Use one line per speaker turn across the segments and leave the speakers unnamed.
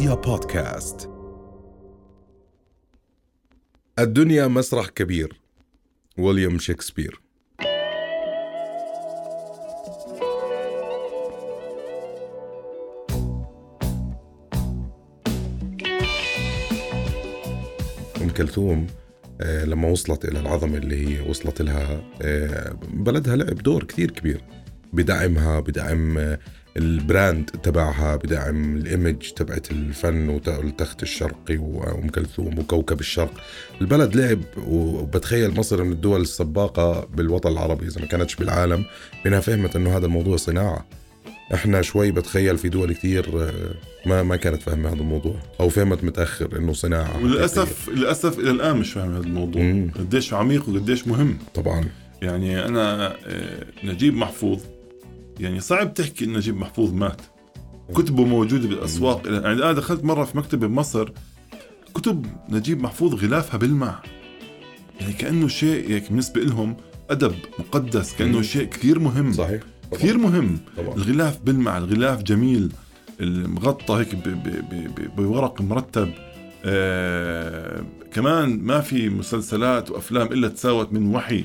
رؤيا بودكاست. الدنيا مسرح كبير ويليام شكسبير. أم كلثوم آه، لما وصلت إلى العظمة اللي هي وصلت لها آه، بلدها لعب دور كثير كبير. بدعمها بدعم آه، البراند تبعها بدعم الإيمج تبعت الفن والتخت الشرقي وأم كلثوم وكوكب الشرق. البلد لعب وبتخيل مصر من الدول السباقة بالوطن العربي إذا ما كانتش بالعالم بانها فهمت إنه هذا الموضوع صناعة. إحنا شوي بتخيل في دول كثير آه، ما ما كانت فاهمة هذا الموضوع أو فهمت متأخر إنه صناعة
وللاسف للأسف إلى الآن مش فاهم هذا الموضوع. قديش عميق وقديش مهم.
طبعا.
يعني أنا آه، نجيب محفوظ يعني صعب تحكي إن نجيب محفوظ مات. كتبه موجودة بالأسواق. يعني أنا دخلت مرة في مكتبة بمصر كتب نجيب محفوظ غلافها بلمع يعني كأنه شيء يعني بالنسبة لهم أدب مقدس كأنه شيء كثير مهم.
صحيح.
طبعا. كثير مهم. طبعا. الغلاف بلمع الغلاف جميل. المغطى هيك بورق مرتب. آه كمان ما في مسلسلات وأفلام إلا تساوت من وحي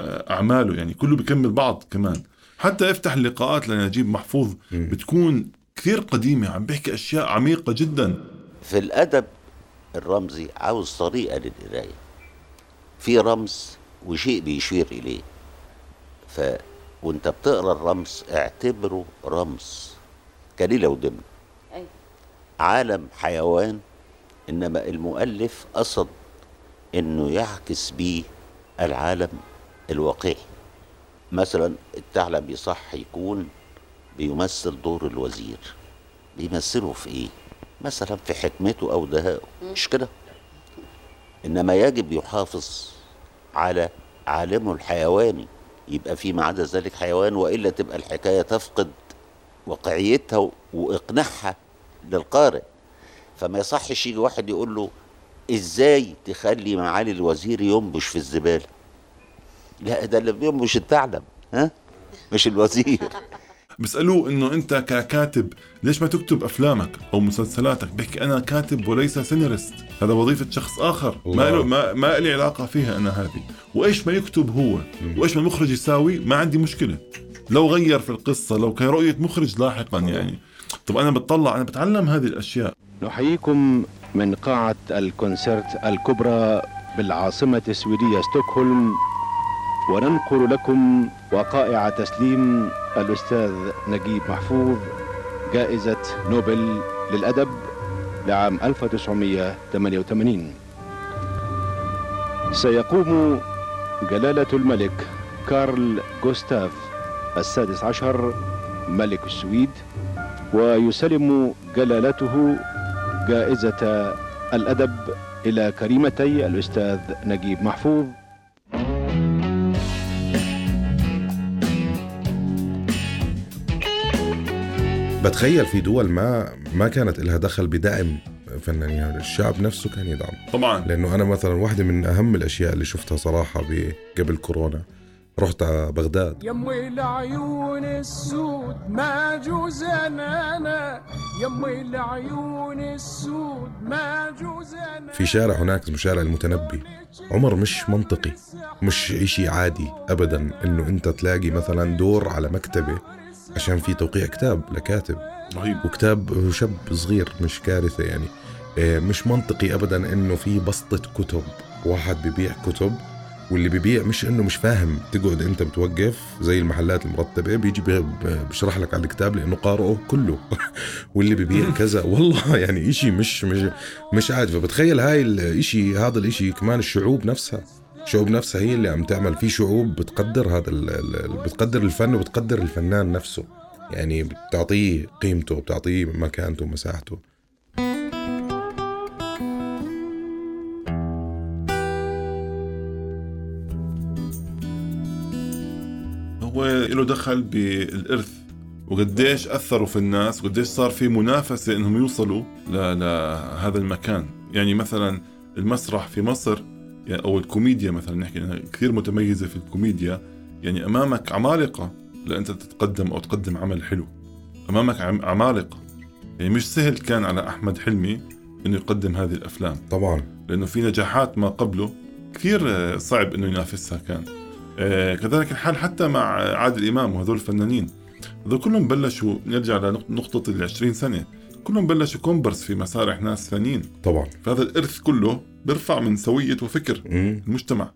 آه أعماله. يعني كله بيكمل بعض كمان. حتى افتح اللقاءات لنجيب محفوظ. بتكون كثير قديمة عم بيحكي أشياء عميقة جدا.
في الأدب الرمزي عاوز طريقة للقراية. في رمز وشيء بيشير إليه. ف وأنت بتقرأ الرمز اعتبره رمز. كليله ودم أي. عالم حيوان إنما المؤلف قصد إنه يعكس بيه العالم الواقعي. مثلا الثعلب يصح يكون بيمثل دور الوزير. بيمثله في إيه؟ مثلا في حكمته أو دهائه. مش كده؟ إنما يجب يحافظ على عالمه الحيواني. يبقى في ما عدا ذلك حيوان وإلا تبقى الحكاية تفقد واقعيتها وإقناعها للقارئ. فما يصحش يجي واحد يقول له إزاي تخلي معالي الوزير ينبش في الزبالة؟ لا ده اللي بينبش الثعلب ها؟ مش الوزير.
بيسالوه إنه أنت ككاتب ليش ما تكتب أفلامك أو مسلسلاتك؟ بحكي أنا كاتب وليس سيناريست. هذا وظيفة شخص آخر. الله. ما له ما, ما لي علاقة فيها أنا هذه. وإيش ما يكتب هو؟ وإيش ما المخرج يساوي؟ ما عندي مشكلة. لو غير في القصة لو كرؤيه مخرج لاحقا يعني. طب أنا بتطلع أنا بتعلم هذه الأشياء.
نحييكم من قاعة الكونسرت الكبرى بالعاصمة السويدية ستوكهولم. وننقل لكم وقائع تسليم الأستاذ نجيب محفوظ جائزة نوبل للأدب لعام 1988 سيقوم جلالة الملك كارل جوستاف السادس عشر ملك السويد ويسلم جلالته جائزة الأدب إلى كريمتي الأستاذ نجيب محفوظ.
بتخيل في دول ما ما كانت لها دخل بدعم فنانين. يعني الشعب نفسه كان يدعم.
طبعا.
لأنه أنا مثلا واحدة من أهم الأشياء اللي شفتها صراحة قبل كورونا رحت على بغداد.
يمي العيون السود ما جوز أنا يمي العيون السود ما جوز أنا
في شارع هناك اسمه شارع المتنبي. عمر مش منطقي مش إشي عادي ابدا إنه أنت تلاقي مثلا دور على مكتبة عشان في توقيع كتاب لكاتب.
رهيب.
وكتاب شاب صغير مش كارثة يعني. آه، مش منطقي أبدا إنه في بسطة كتب واحد ببيع كتب واللي ببيع مش إنه مش فاهم. تقعد أنت بتوقف زي المحلات المرتبه بيجي بيشرح لك على الكتاب لأنه قارئه كله. واللي ببيع كذا والله يعني إشي مش مش مش عادي فبتخيل هاي الاشي هذا الإشي كمان الشعوب نفسها. الشعوب نفسها هي اللي عم تعمل في شعوب بتقدر هذا بتقدر الفن وبتقدر الفنان نفسه. يعني بتعطيه قيمته بتعطيه مكانته ومساحته
هو له دخل بالإرث وقديش أثروا في الناس وقديش صار في منافسة إنهم يوصلوا لهذا المكان. يعني مثلا المسرح في مصر يعني أو الكوميديا مثلا نحكي إنها كثير متميزة في الكوميديا. يعني أمامك عمالقة لانت تتقدم أو تقدم عمل حلو. أمامك عمالقة. يعني مش سهل كان على أحمد حلمي إنه يقدم هذه الأفلام.
طبعا.
لأنه في نجاحات ما قبله كثير صعب إنه ينافسها كان. آه، كذلك الحال حتى مع عادل إمام وهذول الفنانين. هذول كلهم بلشوا نرجع لنقطة ال 20 سنة. كلهم بلشوا كومبرس في مسارح ناس ثانيين.
طبعا.
فهذا الإرث كله بيرفع من سوية وفكر
مم.
المجتمع.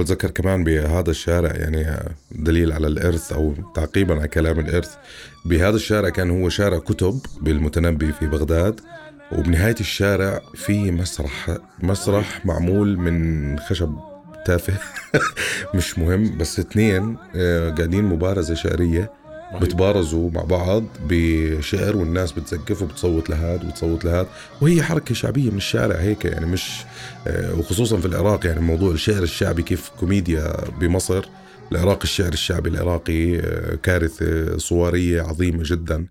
بتذكر كمان بهذا الشارع يعني دليل على الإرث أو تعقيبا على كلام الإرث بهذا الشارع كان هو شارع كتب بالمتنبي في بغداد وبنهاية الشارع في مسرح مسرح معمول من خشب تافه مش مهم بس اثنين آه، قاعدين مبارزة شعرية. بتبارزوا مع بعض بشعر والناس بتسقف وبتصوت لهاد وبتصوت لهاد. وهي حركة شعبية من الشارع هيك يعني مش آه، وخصوصا في العراق يعني موضوع الشعر الشعبي كيف كوميديا بمصر. العراق الشعر الشعبي العراقي آه، كارثة صورية عظيمة جدا.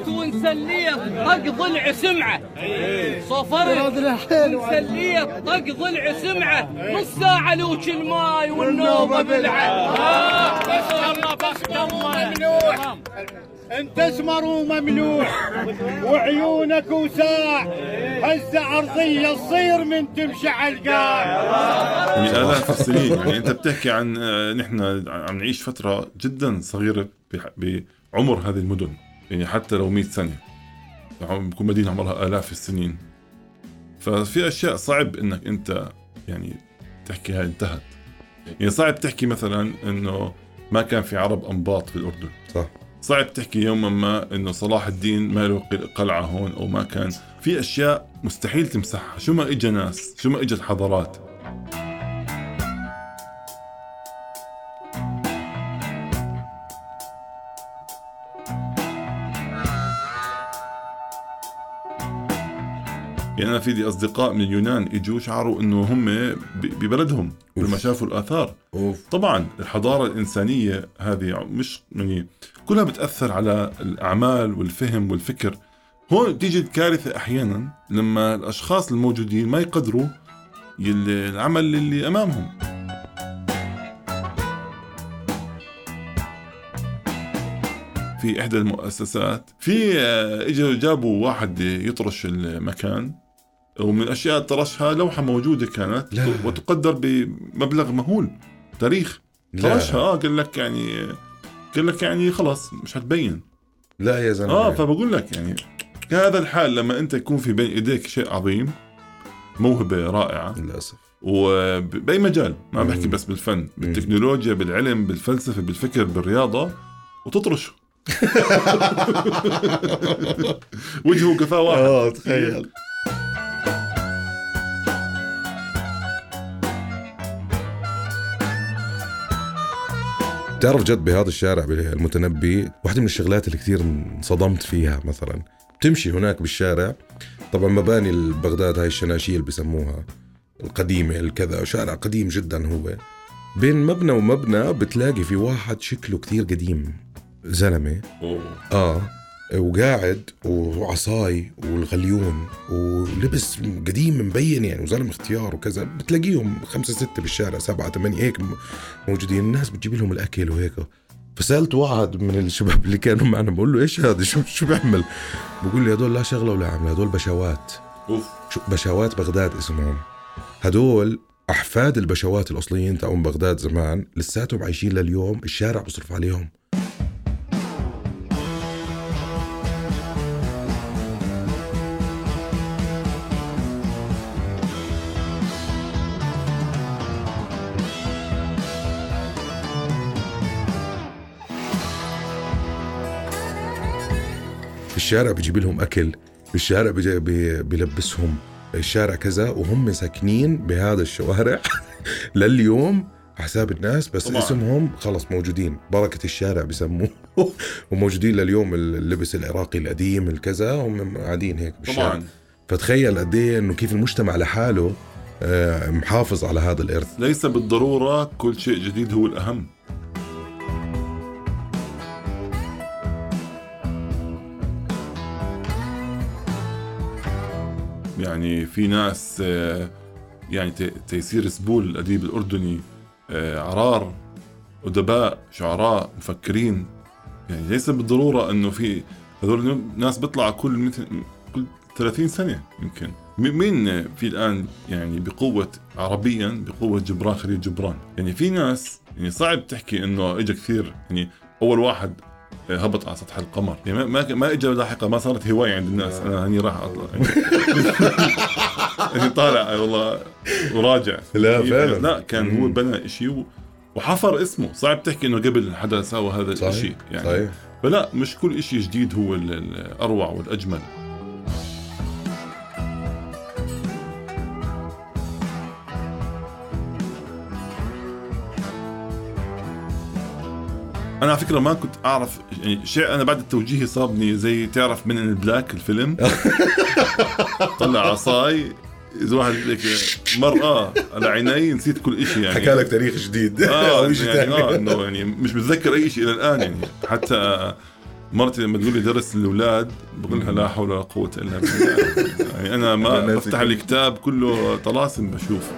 صفرت ونسليت طق ضلع سمعة. صفرت ونسليت طق ضلع سمعة. نص ساعة لوش الماي والنوبة بلعه آه، بخت الله بخت الله. ممنوع.
انت اسمر ومملوح وعيونك وساع. هزة عرضية تصير من تمشي على القاع.
يعني آلاف السنين يعني أنت بتحكي عن آه، نحن عم نعيش فترة جدا صغيرة بح- بعمر هذه المدن. يعني حتى لو 100 سنة عم بكون مدينة عمرها آلاف السنين. ففي أشياء صعب إنك أنت يعني تحكي هاي انتهت. يعني صعب تحكي مثلا إنه ما كان في عرب أنباط في الأردن.
صح.
صعب تحكي يوما ما إنه صلاح الدين ما له قل- قلعة هون أو ما كان. في أشياء مستحيل تمسحها. شو ما اجى ناس شو ما إجت حضارات. يعني أنا في لي أصدقاء من اليونان اجوا شعروا إنه هم ببلدهم لما شافوا الآثار.
أوف.
طبعا الحضارة الإنسانية هذه مش يعني كلها بتأثر على الأعمال والفهم والفكر. هون تيجي الكارثة أحيانا لما الأشخاص الموجودين ما يقدروا العمل اللي أمامهم. في إحدى المؤسسات في آه، اجوا جابوا واحد يطرش المكان. ومن الاشياء اللي طرشها لوحة موجودة كانت
لا.
وتقدر بمبلغ مهول تاريخ. طرشها آه قال لك يعني قال لك يعني خلاص مش حتبين.
لا يا زلمة.
آه فبقول لك يعني هذا الحال لما أنت يكون في بين إيديك شيء عظيم موهبة رائعة
للأسف.
وبأي مجال ما بحكي. بس بالفن بالتكنولوجيا بالعلم بالفلسفة بالفكر بالرياضة وتطرشه. وجهه كفاه واحد.
آه تخيل. تعرف جد بهذا الشارع المتنبي واحدة من الشغلات اللي كثير انصدمت فيها مثلا. بتمشي هناك بالشارع طبعا مباني بغداد هاي الشناشيل بسموها القديمة الكذا شارع قديم جدا هو. بين مبنى ومبنى بتلاقي في واحد شكله كثير قديم زلمة. آه. وقاعد وعصاي والغليون ولبس قديم مبين يعني وزلم اختيار وكذا. بتلاقيهم خمسة ستة بالشارع سبعة ثمانية هيك موجودين. الناس بتجيب لهم الأكل وهيك. فسألت واحد من الشباب اللي كانوا معنا بقول له إيش هذا؟ شو شو بيعمل؟ بقول لي هدول لا شغلة ولا عملة هدول بشوات.
أوف.
شو بشوات بغداد اسمهم. هدول أحفاد البشوات الأصليين تاعون بغداد زمان لساتهم عايشين لليوم الشارع بصرف عليهم. الشارع بيجيب لهم أكل في الشارع بيجي بي- بيلبسهم الشارع كذا وهم ساكنين بهذا الشوارع لليوم حساب الناس بس
طبعاً.
اسمهم خلص موجودين. بركة الشارع بسموه وموجودين لليوم اللبس العراقي القديم الكذا هم قاعدين هيك بالشارع.
طبعا.
فتخيل قد إيه إنه كيف المجتمع لحاله آه، محافظ على هذا الإرث.
ليس بالضرورة كل شيء جديد هو الأهم. يعني في ناس آه، يعني تيسير سبول الأديب الأردني آه، عرار أدباء شعراء مفكرين. يعني ليس بالضرورة أنه في هذول ناس بيطلعوا كل كل 30 سنة يمكن. مين في الآن يعني بقوة عربيا بقوة جبران خليل جبران؟ يعني في ناس يعني صعب تحكي أنه إجا كثير. يعني أول واحد هبط على سطح القمر. يعني ما ما, ما اجى لاحقا ما صارت هواية عند الناس. أنا هني راح أطلع. يعني طالع والله وراجع.
لا، فعلا.
لا كان هو. بنى شيء وحفر اسمه. صعب تحكي إنه قبل حدا سوى هذا الشيء يعني.
صحيح.
فلا مش كل شيء جديد هو ال- الأروع والأجمل. أنا على فكرة ما كنت أعرف يعني شيء أنا بعد التوجيه صابني زي تعرف من البلاك الفيلم. طلع عصاي إذا واحد هيك مرأة على عيني نسيت كل شيء يعني.
حكى لك تاريخ جديد.
آه
أو شيء
يعني, آه
ثاني
إنه يعني مش بتذكر أي شيء إلى الآن يعني. حتى مرتي لما تقول لي درس الأولاد بقول لها لا حول ولا قوة إلا بالله. يعني
أنا ما
بفتح الكتاب كله طلاسم بشوف.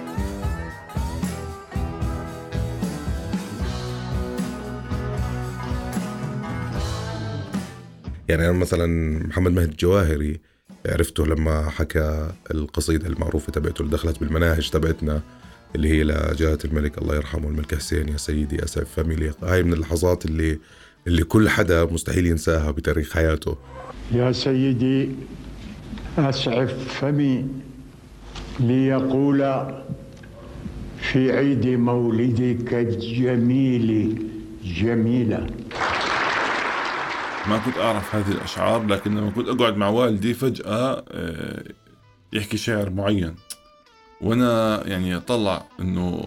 يعني أنا مثلا محمد مهدي الجواهري عرفته لما حكى القصيدة المعروفة تبعته اللي دخلت بالمناهج تبعتنا اللي هي لجلاله الملك الله يرحمه الملك حسين يا سيدي اسعف فمي هاي من اللحظات اللي اللي كل حدا مستحيل ينساها بتاريخ حياته.
يا سيدي أسعف فمي ليقول في عيد مولدك الجميل جميلة
ما كنت أعرف هذه الأشعار لكن لما كنت أقعد مع والدي فجأة آه، يحكي شعر معين. وأنا يعني أطلع إنه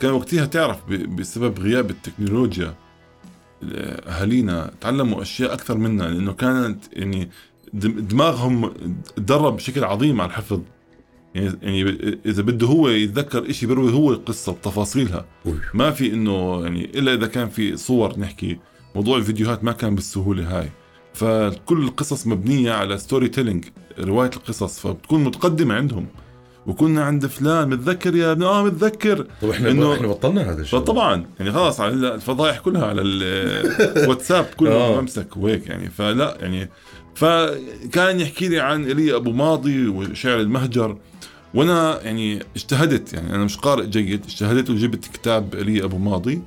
كان وقتها تعرف بسبب غياب التكنولوجيا أهالينا تعلموا أشياء أكثر منا لأنه كانت يعني دم- دماغهم تدرب بشكل عظيم على الحفظ. يعني يعني إذا بده هو يتذكر إشي بيروي هو القصة بتفاصيلها. ما في إنه يعني إلا إذا كان في صور نحكي موضوع الفيديوهات ما كان بالسهولة هاي. فكل القصص مبنية على storytelling رواية القصص فبتكون متقدمة عندهم. وكنا عند فلان متذكر يا ابن آه متذكر.
طب إحنا
إنه-
إحنا بطلنا هذا الشيء.
فطبعا يعني خلاص على الفضائح كلها على الواتساب كله
آه.
ممسك وهيك يعني. فلا يعني فكان يحكي لي عن ايليا أبو ماضي وشعر المهجر. وأنا يعني اجتهدت يعني أنا مش قارئ جيد. اجتهدت وجبت كتاب ايليا أبو ماضي.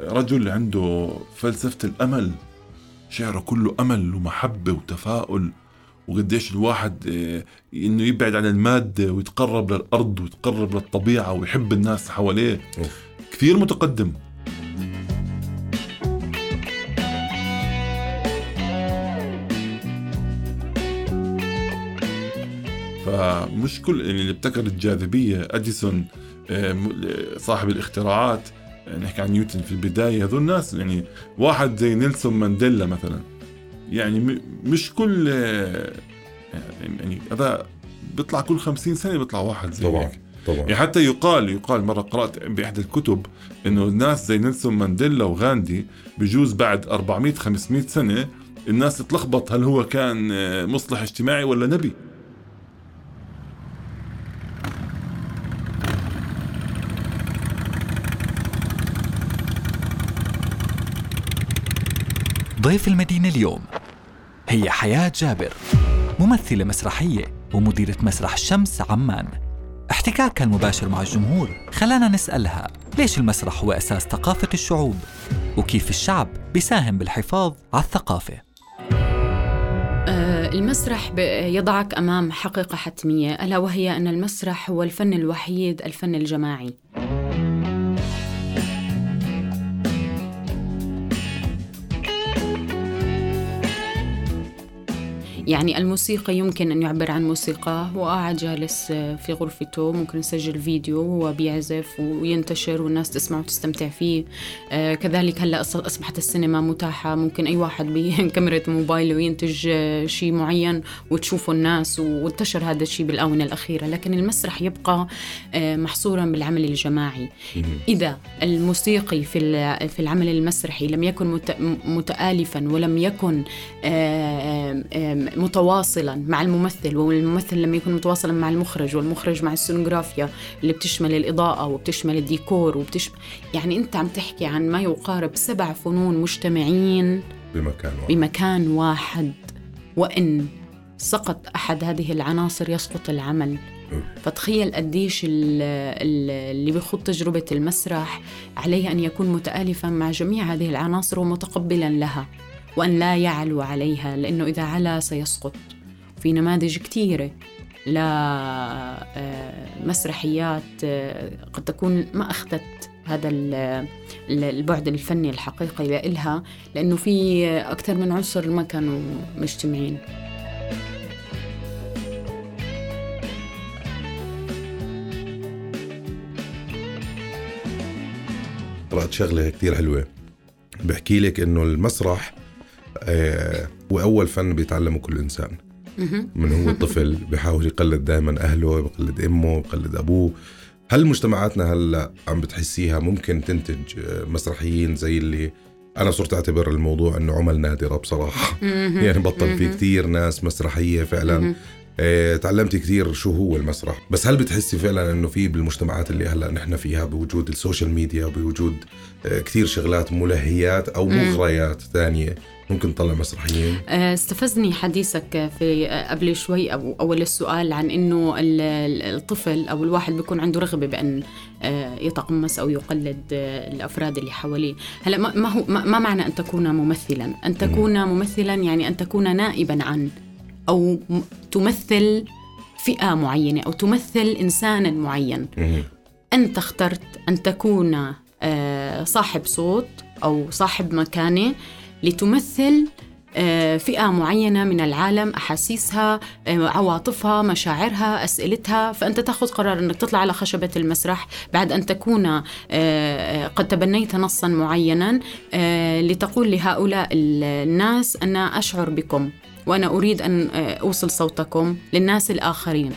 رجل عنده فلسفة الأمل شعره كله أمل ومحبة وتفاؤل وقديش الواحد آه، إنه يبعد عن المادة ويتقرب للأرض ويتقرب للطبيعة ويحب الناس حواليه
أوف.
كثير متقدم فمش كل يعني اللي ابتكر الجاذبية أديسون آه، م- صاحب الاختراعات آه، نحكي عن نيوتن في البداية هذول الناس يعني واحد زي نيلسون مانديلا مثلا. يعني مش كل يعني هذا بيطلع كل خمسين سنة بيطلع واحد زي
طبعا
هيك.
طبعا.
يعني حتى يقال يقال مرة قرأت بإحدى الكتب إنه الناس زي نيلسون مانديلا وغاندي بجوز بعد 400 500 سنة الناس تتلخبط هل هو كان مصلح اجتماعي ولا نبي.
ضيف المدينة اليوم. هي حياة جابر ممثلة مسرحية ومديرة مسرح الشمس عمان. احتكاكها المباشر مع الجمهور خلانا نسألها ليش المسرح هو أساس ثقافة الشعوب؟ وكيف الشعب بيساهم بالحفاظ على الثقافة؟
آه، المسرح يضعك أمام حقيقة حتمية ألا وهي أن المسرح هو الفن الوحيد الفن الجماعي. يعني الموسيقى يمكن أن يعبر عن موسيقاه هو قاعد جالس آه، في غرفته ممكن يسجل فيديو وهو بيعزف وينتشر والناس تسمع وتستمتع فيه. آه، كذلك هلأ أص- أصبحت السينما متاحة. ممكن أي واحد بكاميرا موبايله ينتج آه، شيء معين وتشوفه الناس وانتشر هذا الشيء بالآونة الأخيرة. لكن المسرح يبقى آه، محصورا بالعمل الجماعي. إذا الموسيقي في في العمل المسرحي لم يكن مت- متآلفا ولم يكن آه، متواصلا مع الممثل والممثل لما يكون متواصلا مع المخرج والمخرج مع السونوغرافيا اللي بتشمل الإضاءة وبتشمل الديكور وبتش يعني أنت عم تحكي عن ما يقارب سبع فنون مجتمعين
بمكان واحد.
بمكان واحد وإن سقط أحد هذه العناصر يسقط العمل. فتخيل قديش ال- ال- اللي بيخوض تجربة المسرح عليه أن يكون متآلفا مع جميع هذه العناصر ومتقبلا لها. وأن لا يعلو عليها لأنه إذا علا سيسقط. في نماذج كثيرة لمسرحيات قد تكون ما أخذت هذا ال- ال- البعد الفني الحقيقي لإلها لأنه في أكثر من عنصر ما كانوا مجتمعين.
قرأت شغلة كتير حلوة. بحكي لك إنه المسرح آه هو أول فن بيتعلمه كل إنسان
مهم.
من هو طفل بيحاول يقلد دائما أهله بيقلد أمه بيقلد أبوه هل مجتمعاتنا هلأ عم بتحسيها ممكن تنتج آه، مسرحيين زي اللي أنا صرت أعتبر الموضوع إنه عملة نادرة بصراحة
مهم.
يعني بطل في. كتير ناس مسرحية فعلا. آه، تعلمت كثير شو هو المسرح بس هل بتحسي فعلا إنه في بالمجتمعات اللي هلأ نحن فيها بوجود ال social media بوجود آه، كثير شغلات ملهيات
أو.
مغريات ثانية ممكن تطلع مسرحيين؟
آه، استفزني حديثك في آه، قبل شوي أو أول السؤال عن ال- الطفل أو الواحد بيكون عنده رغبة بأن آه، يتقمص أو يقلد آه، الأفراد اللي حواليه. هلأ ما هو ما معنى أن تكون ممثلا؟ أن تكون ممثلا يعني أن تكون نائبا عن أو م- تمثل فئة معينة أو تمثل إنسانا معين. أنت اخترت أن تكون آه، صاحب صوت أو صاحب مكانة لتمثل آه، فئة معينة من العالم أحاسيسها آه، عواطفها مشاعرها أسئلتها. فأنت تأخذ قرار أنك تطلع على خشبة المسرح بعد أن تكون آه، قد تبنيت نصا معينا لتقول لهؤلاء ال- الناس أنا أشعر بكم وأنا أريد أن أوصل صوتكم للناس الآخرين.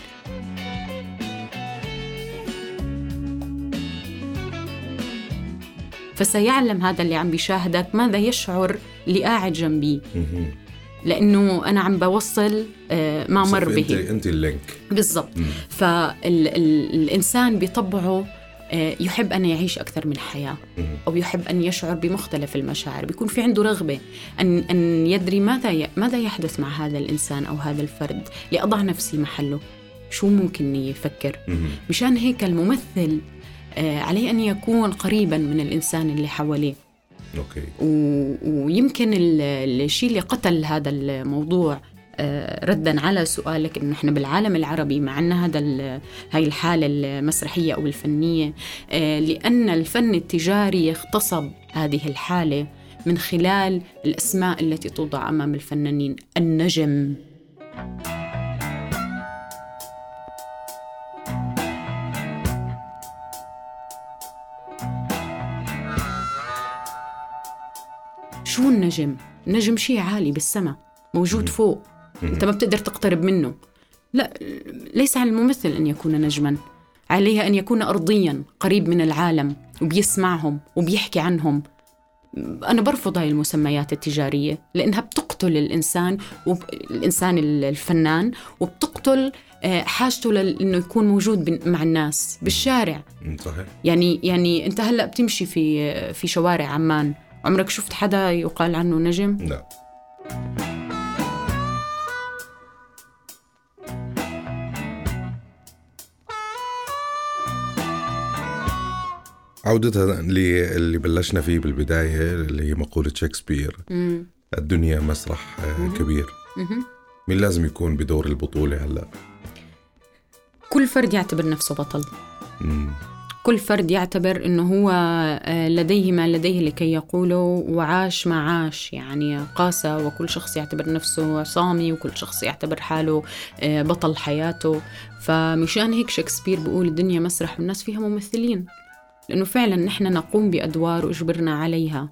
فسيعلم هذا اللي عم بيشاهدك ماذا يشعر اللي قاعد جنبي. لأنه أنا عم بوصل آه، ما مر به
انت أنت اللينك.
بالضبط. فالإنسان بطبعه آه، يحب أن يعيش أكثر من حياة أو يحب أن يشعر بمختلف المشاعر. بيكون في عنده رغبة أن, أن يدري ماذا ي... ماذا يحدث مع هذا الإنسان أو هذا الفرد. لأضع نفسي محله. شو ممكن يفكر؟ مشان هيك الممثل عليه أن يكون قريبا من الإنسان اللي حواليه.
أوكي.
و... ويمكن ال- الشيء اللي قتل هذا الموضوع آه، ردا على سؤالك انه إحنا بالعالم العربي مع أن هذا هاي الحالة المسرحية أو الفنية آه، لأن الفن التجاري اغتصب هذه الحالة من خلال الأسماء التي توضع أمام الفنانين النجم. شو النجم؟ النجم شيء عالي بالسماء موجود فوق. أنت ما بتقدر تقترب منه. لا ليس على الممثل أن يكون نجما عليه أن يكون ارضيا قريب من العالم وبيسمعهم وبيحكي عنهم. أنا برفض هاي المسميات التجارية لأنها بتقتل الإنسان وب... الإنسان الفنان وبتقتل آه، حاجته لأنه يكون موجود مع الناس بالشارع.
صحيح.
يعني يعني أنت هلأ بتمشي في في شوارع عمان. عمرك شفت حدا يقال عنه نجم؟
لا عودة اللي اللي بلشنا فيه بالبداية اللي هي مقولة شكسبير
مم.
الدنيا مسرح آه، كبير
مهم.
مين لازم يكون بدور البطولة هلا؟
كل فرد يعتبر نفسه بطل
مم.
كل فرد يعتبر إنه هو آه، لديه ما لديه لكي يقوله وعاش ما عاش. يعني قاس وكل شخص يعتبر نفسه صامي وكل شخص يعتبر حاله آه، بطل حياته. فمشان هيك شكسبير بيقول الدنيا مسرح والناس فيها ممثلين. لأنه فعلا نحن نقوم بأدوار أجبرنا عليها.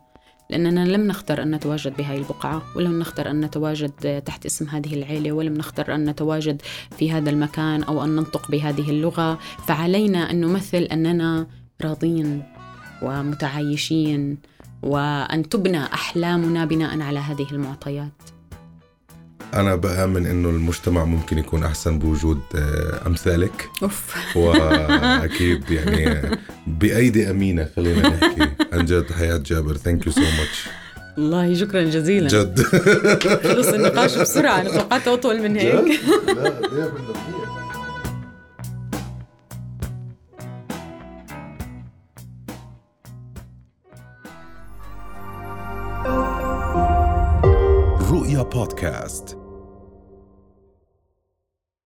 لأننا لم نختر أن نتواجد بهاي البقعة ولم نختر أن نتواجد تحت اسم هذه العيلة ولم نختر أن نتواجد في هذا المكان أو أن ننطق بهذه اللغة. فعلينا أن نمثل أننا راضين ومتعايشين وأن تبنى أحلامنا بناء على هذه المعطيات.
أنا بآمن إنه المجتمع ممكن يكون أحسن بوجود آه، أمثالك.
أوف.
واكيد يعني بأيدي أمينة خلينا نحكي. عن جد حياة جابر. thank you so much
والله شكرا جزيلا.
جد.
خلص النقاش بسرعة أنا توقعت أطول من هيك.
لا. بودكاست